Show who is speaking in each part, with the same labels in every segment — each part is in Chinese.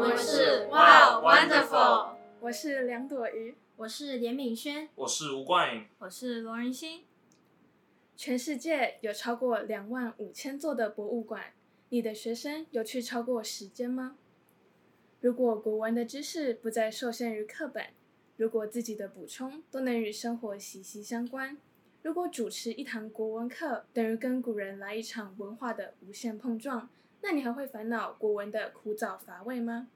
Speaker 1: 我们是 Wow Wonderful，
Speaker 2: 我是梁朵瑜，
Speaker 3: 我是连敏轩，
Speaker 4: 我是吴冠颖，
Speaker 5: 我是罗仁欣。
Speaker 2: 全世界有超过两万五千座的博物馆，你的学生有去超过时间吗？如果国文的知识不再受限于课本，如果自己的补充都能与生活息息相关，如果主持一堂国文课等于跟古人来一场文化的无限碰撞，那你还会烦恼国文的枯燥乏味吗？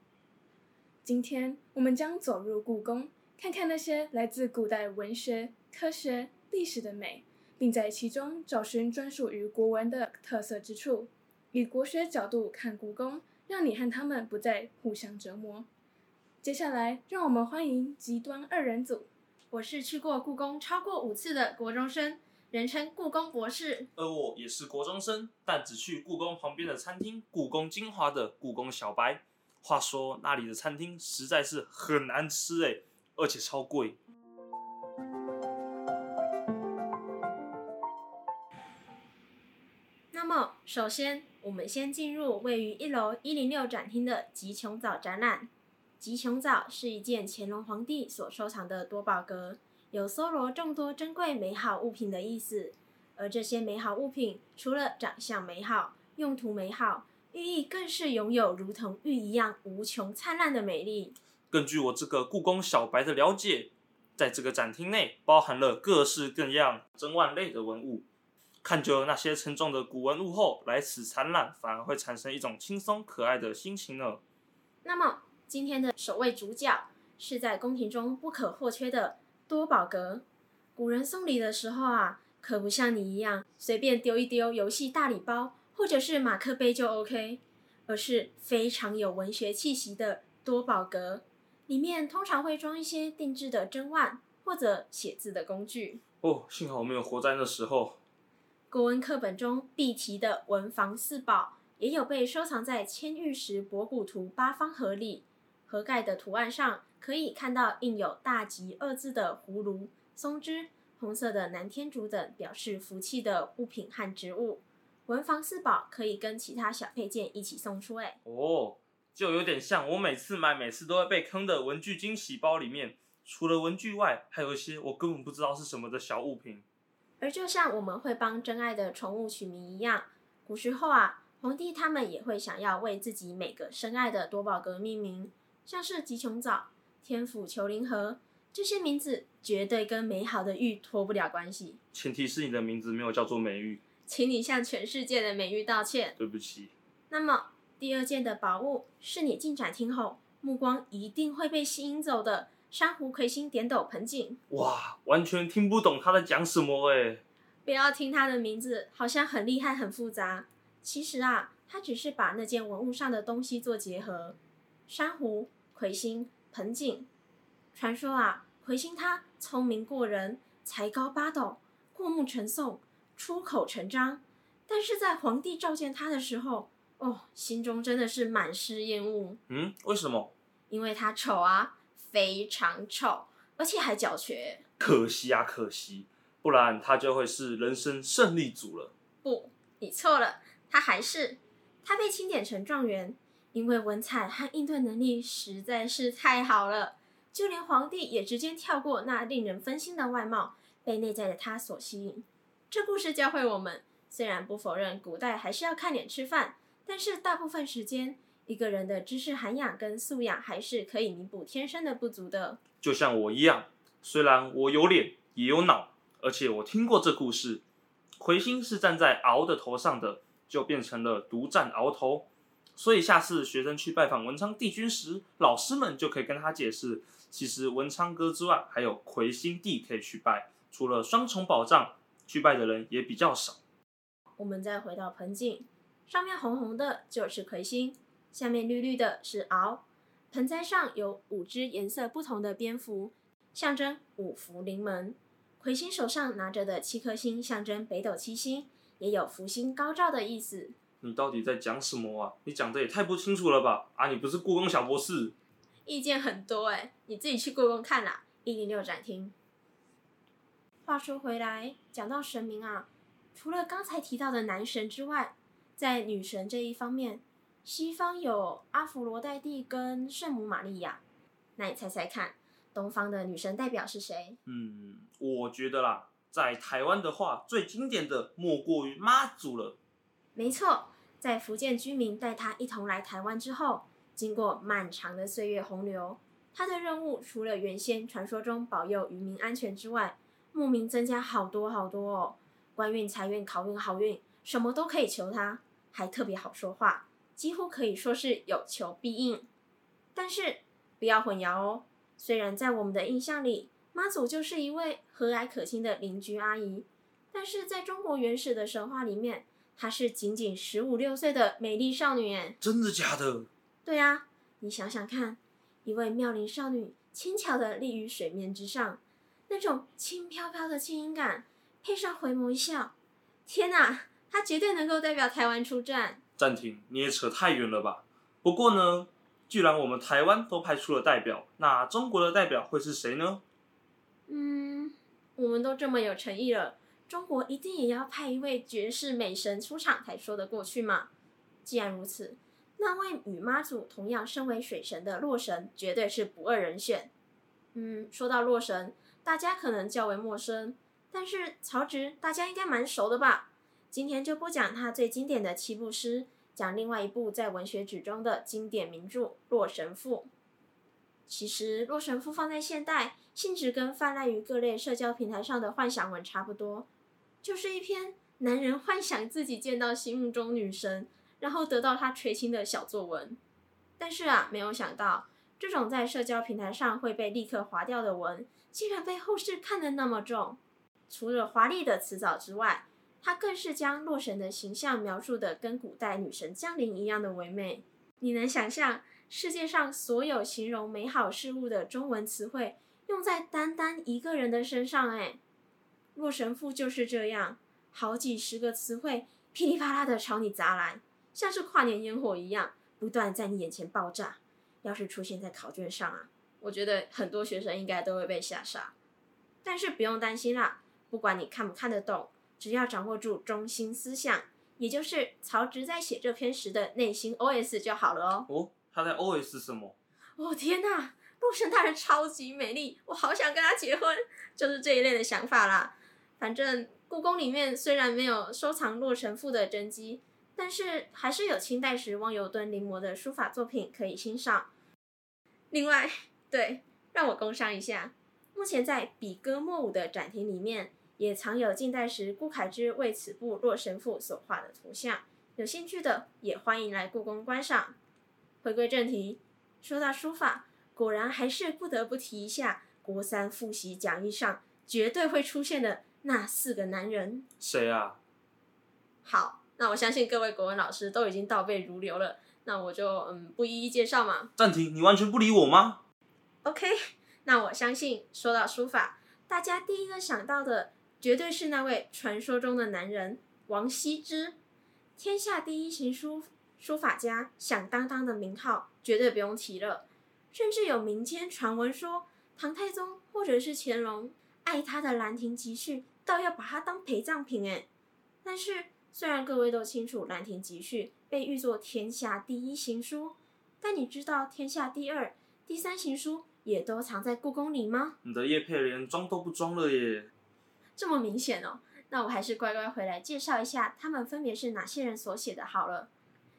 Speaker 2: 今天我们将走入故宫，看看那些来自古代文学、科学、历史的美，并在其中找寻专属于国文的特色之处，以国学角度看故宫，让你和他们不再互相折磨。接下来，让我们欢迎极端二人组。
Speaker 3: 我是去过故宫超过五次的国中生，人称故宫博士。
Speaker 4: 而我也是国中生，但只去故宫旁边的餐厅“故宫精华”的故宫小白。话说那里的餐厅实在是很难吃诶，而且超贵。
Speaker 3: 那么，首先我们先进入位于一楼一零六展厅的吉琼藻展览。吉琼藻是一件乾隆皇帝所收藏的多宝阁，有搜罗众多珍贵美好物品的意思。而这些美好物品，除了长相美好、用途美好，寓意更是拥有如同玉一样无穷灿烂的美丽。
Speaker 4: 根据我这个故宫小白的了解，在这个展厅内包含了各式各样珍万类的文物。看久了那些沉重的古文物后，来此参览反而会产生一种轻松可爱的心情呢。
Speaker 3: 那么。今天的首位主角是在宫廷中不可或缺的多宝阁。古人送礼的时候啊，可不像你一样随便丢一丢游戏大礼包或者是马克杯就 OK，而是非常有文学气息的多宝阁。里面通常会装一些定制的珍腕或者写字的工具。
Speaker 4: 哦，幸好我没有活在那时候。
Speaker 3: 国文课本中必提的文房四宝，也有被收藏在千玉石博古图八方盒里。盒盖的图案上可以看到印有“大吉”二字的葫芦、松枝、红色的南天竹等表示福气的物品和植物。文房四宝可以跟其他小配件一起送出，哎，
Speaker 4: 哦，就有点像我每次买、每次都会被坑的文具惊喜包里面，除了文具外，还有一些我根本不知道是什么的小物品。
Speaker 3: 而就像我们会帮真爱的宠物取名一样，古时候啊，皇帝他们也会想要为自己每个深爱的多宝格命名。像是吉琼藻、天府丘陵河这些名字，绝对跟美好的玉脱不了关系。
Speaker 4: 前提是你的名字没有叫做美玉，
Speaker 3: 请你向全世界的美玉道歉。
Speaker 4: 对不起。
Speaker 3: 那么第二件的宝物是你进展厅后，目光一定会被吸引走的珊瑚魁星点斗盆景。
Speaker 4: 哇，完全听不懂他在讲什么哎！
Speaker 3: 不要听他的名字，好像很厉害、很复杂。其实啊，他只是把那件文物上的东西做结合。珊瑚、魁星、盆景，传说啊，魁星他聪明过人，才高八斗，过目成诵，出口成章。但是在皇帝召见他的时候，哦，心中真的是满是厌恶。
Speaker 4: 嗯，为什么？
Speaker 3: 因为他丑啊，非常丑，而且还脚瘸。
Speaker 4: 可惜啊，可惜，不然他就会是人生胜利组了。
Speaker 3: 不，你错了，他还是，他被钦点成状元。因为文采和应对能力实在是太好了，就连皇帝也直接跳过那令人分心的外貌，被内在的他所吸引。这故事教会我们，虽然不否认古代还是要看脸吃饭，但是大部分时间，一个人的知识涵养跟素养还是可以弥补天生的不足的。
Speaker 4: 就像我一样，虽然我有脸也有脑，而且我听过这故事，魁星是站在鳌的头上的，就变成了独占鳌头。所以下次学生去拜访文昌帝君时，老师们就可以跟他解释，其实文昌阁之外还有魁星帝可以去拜，除了双重保障，去拜的人也比较少。
Speaker 3: 我们再回到盆景，上面红红的就是魁星，下面绿绿的是鳌。盆栽上有五只颜色不同的蝙蝠，象征五福临门。魁星手上拿着的七颗星象征北斗七星，也有福星高照的意思。
Speaker 4: 你到底在讲什么啊？你讲的也太不清楚了吧？啊，你不是故宫小博士？
Speaker 3: 意见很多哎、欸，你自己去故宫看啦，一零六展厅。话说回来，讲到神明啊，除了刚才提到的男神之外，在女神这一方面，西方有阿佛罗代蒂跟圣母玛利亚，那你猜猜看，东方的女神代表是谁？
Speaker 4: 嗯，我觉得啦，在台湾的话，最经典的莫过于妈祖了。
Speaker 3: 没错，在福建居民带她一同来台湾之后，经过漫长的岁月洪流，她的任务除了原先传说中保佑渔民安全之外，莫名增加好多好多哦。官运、财运、考运、好运，什么都可以求她，还特别好说话，几乎可以说是有求必应。但是不要混淆哦，虽然在我们的印象里，妈祖就是一位和蔼可亲的邻居阿姨，但是在中国原始的神话里面。她是仅仅十五六岁的美丽少女，哎，
Speaker 4: 真的假的？
Speaker 3: 对啊，你想想看，一位妙龄少女轻巧的立于水面之上，那种轻飘飘的轻盈感，配上回眸一笑，天哪，她绝对能够代表台湾出战。
Speaker 4: 暂停，你也扯太远了吧？不过呢，既然我们台湾都派出了代表，那中国的代表会是谁呢？
Speaker 3: 嗯，我们都这么有诚意了。中国一定也要派一位绝世美神出场才说得过去嘛？既然如此，那位与妈祖同样身为水神的洛神绝对是不二人选。嗯，说到洛神，大家可能较为陌生，但是曹植大家应该蛮熟的吧？今天就不讲他最经典的七步诗，讲另外一部在文学史中的经典名著《洛神赋》。其实《洛神赋》放在现代，性质跟泛滥于各类社交平台上的幻想文差不多。就是一篇男人幻想自己见到心目中女神，然后得到她垂青的小作文。但是啊，没有想到这种在社交平台上会被立刻划掉的文，竟然被后世看得那么重。除了华丽的辞藻之外，他更是将洛神的形象描述得跟古代女神降临一样的唯美。你能想象世界上所有形容美好事物的中文词汇，用在单单一个人的身上？哎。洛神赋就是这样，好几十个词汇噼里啪啦的朝你砸来，像是跨年烟火一样，不断在你眼前爆炸。要是出现在考卷上啊，我觉得很多学生应该都会被吓傻。但是不用担心啦，不管你看不看得懂，只要掌握住中心思想，也就是曹植在写这篇时的内心 OS 就好了哦。
Speaker 4: 哦，他在 OS 什么？
Speaker 3: 哦天哪，洛神大人超级美丽，我好想跟他结婚，就是这一类的想法啦。反正故宫里面虽然没有收藏《洛神赋》的真迹，但是还是有清代时汪尤敦临摹的书法作品可以欣赏。另外，对，让我工商一下，目前在笔歌墨舞的展厅里面，也藏有近代时顾恺之为此部《洛神赋》所画的图像，有兴趣的也欢迎来故宫观赏。回归正题，说到书法，果然还是不得不提一下国三复习讲义上绝对会出现的。那四个男人
Speaker 4: 谁啊？
Speaker 3: 好，那我相信各位国文老师都已经倒背如流了，那我就嗯不一一介绍嘛。
Speaker 4: 暂停，你完全不理我吗
Speaker 3: ？OK，那我相信说到书法，大家第一个想到的绝对是那位传说中的男人王羲之，天下第一行书书法家，响当当的名号绝对不用提了。甚至有民间传闻说，唐太宗或者是乾隆爱他的《兰亭集序》。倒要把它当陪葬品诶，但是虽然各位都清楚《兰亭集序》被誉作天下第一行书，但你知道天下第二、第三行书也都藏在故宫里吗？
Speaker 4: 你的叶佩连装都不装了耶！
Speaker 3: 这么明显哦，那我还是乖乖回来介绍一下他们分别是哪些人所写的好了。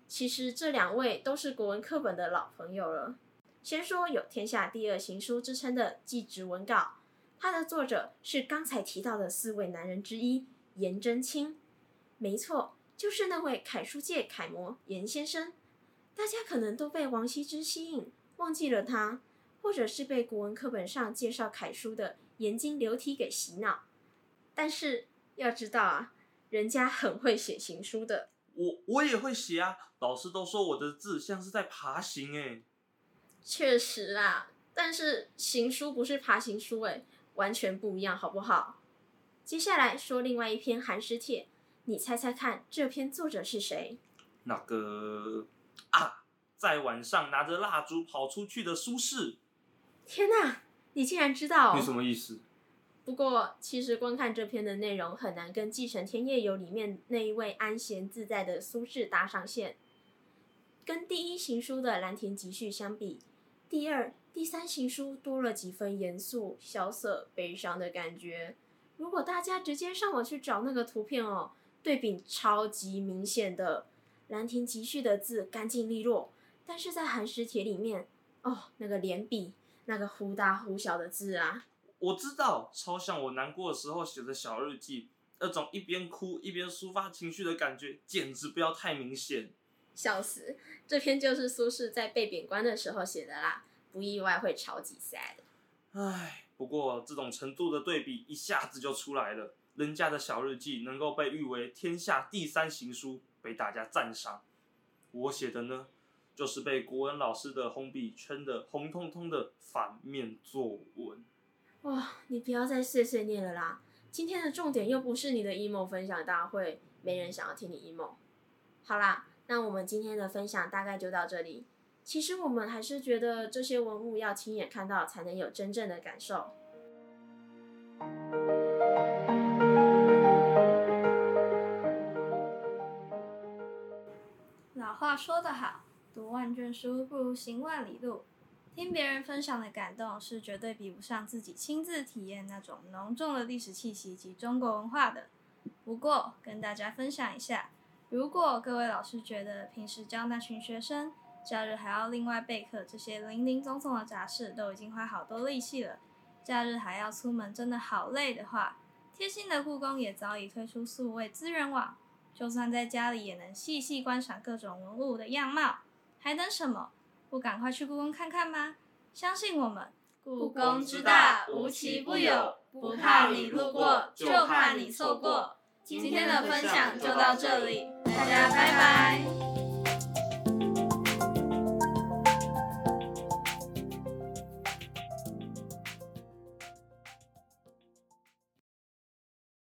Speaker 3: 其实这两位都是国文课本的老朋友了。先说有天下第二行书之称的《祭侄文稿》。它的作者是刚才提到的四位男人之一颜真卿，没错，就是那位楷书界楷模颜先生。大家可能都被王羲之吸引，忘记了他，或者是被国文课本上介绍楷书的颜经流体给洗脑。但是要知道啊，人家很会写行书的。
Speaker 4: 我我也会写啊，老师都说我的字像是在爬行诶。
Speaker 3: 确实啦，但是行书不是爬行书诶。完全不一样，好不好？接下来说另外一篇寒食帖，你猜猜看，这篇作者是谁？
Speaker 4: 那个啊，在晚上拿着蜡烛跑出去的苏轼。
Speaker 3: 天哪，你竟然知道哦？
Speaker 4: 你什么意思？
Speaker 3: 不过，其实观看这篇的内容很难跟《继承天夜游》里面那一位安闲自在的苏轼搭上线。跟第一行书的《兰亭集序》相比，第二、第三行书多了几分严肃、萧瑟、悲伤的感觉。如果大家直接上网去找那个图片哦，对比超级明显的。《兰亭集序》的字干净利落，但是在寒食帖里面，哦，那个连笔，那个忽大忽小的字啊，
Speaker 4: 我知道，超像我难过的时候写的小日记，那种一边哭一边抒发情绪的感觉，简直不要太明显。
Speaker 3: 笑死，这篇就是苏轼在被贬官的时候写的啦，不意外会超级 sad。
Speaker 4: 唉，不过这种程度的对比一下子就出来了，人家的小日记能够被誉为天下第三行书。被大家赞赏，我写的呢，就是被国文老师的红笔圈的红彤彤的反面作文。
Speaker 3: 哇，你不要再碎碎念了啦！今天的重点又不是你的 emo 分享大会，没人想要听你 emo。好啦，那我们今天的分享大概就到这里。其实我们还是觉得这些文物要亲眼看到，才能有真正的感受。
Speaker 1: 老话说得好，读万卷书不如行万里路。听别人分享的感动是绝对比不上自己亲自体验那种浓重的历史气息及中国文化的。不过，跟大家分享一下，如果各位老师觉得平时教那群学生，假日还要另外备课这些林林总总的杂事都已经花好多力气了，假日还要出门真的好累的话，贴心的故宫也早已推出数位资源网。就算在家里也能细细观赏各种文物的样貌，还等什么？不赶快去故宫看看吗？相信我们，
Speaker 3: 故宫之大，无奇不有，不怕你路过，就怕你错过。今天的分享就到这里，大家拜拜。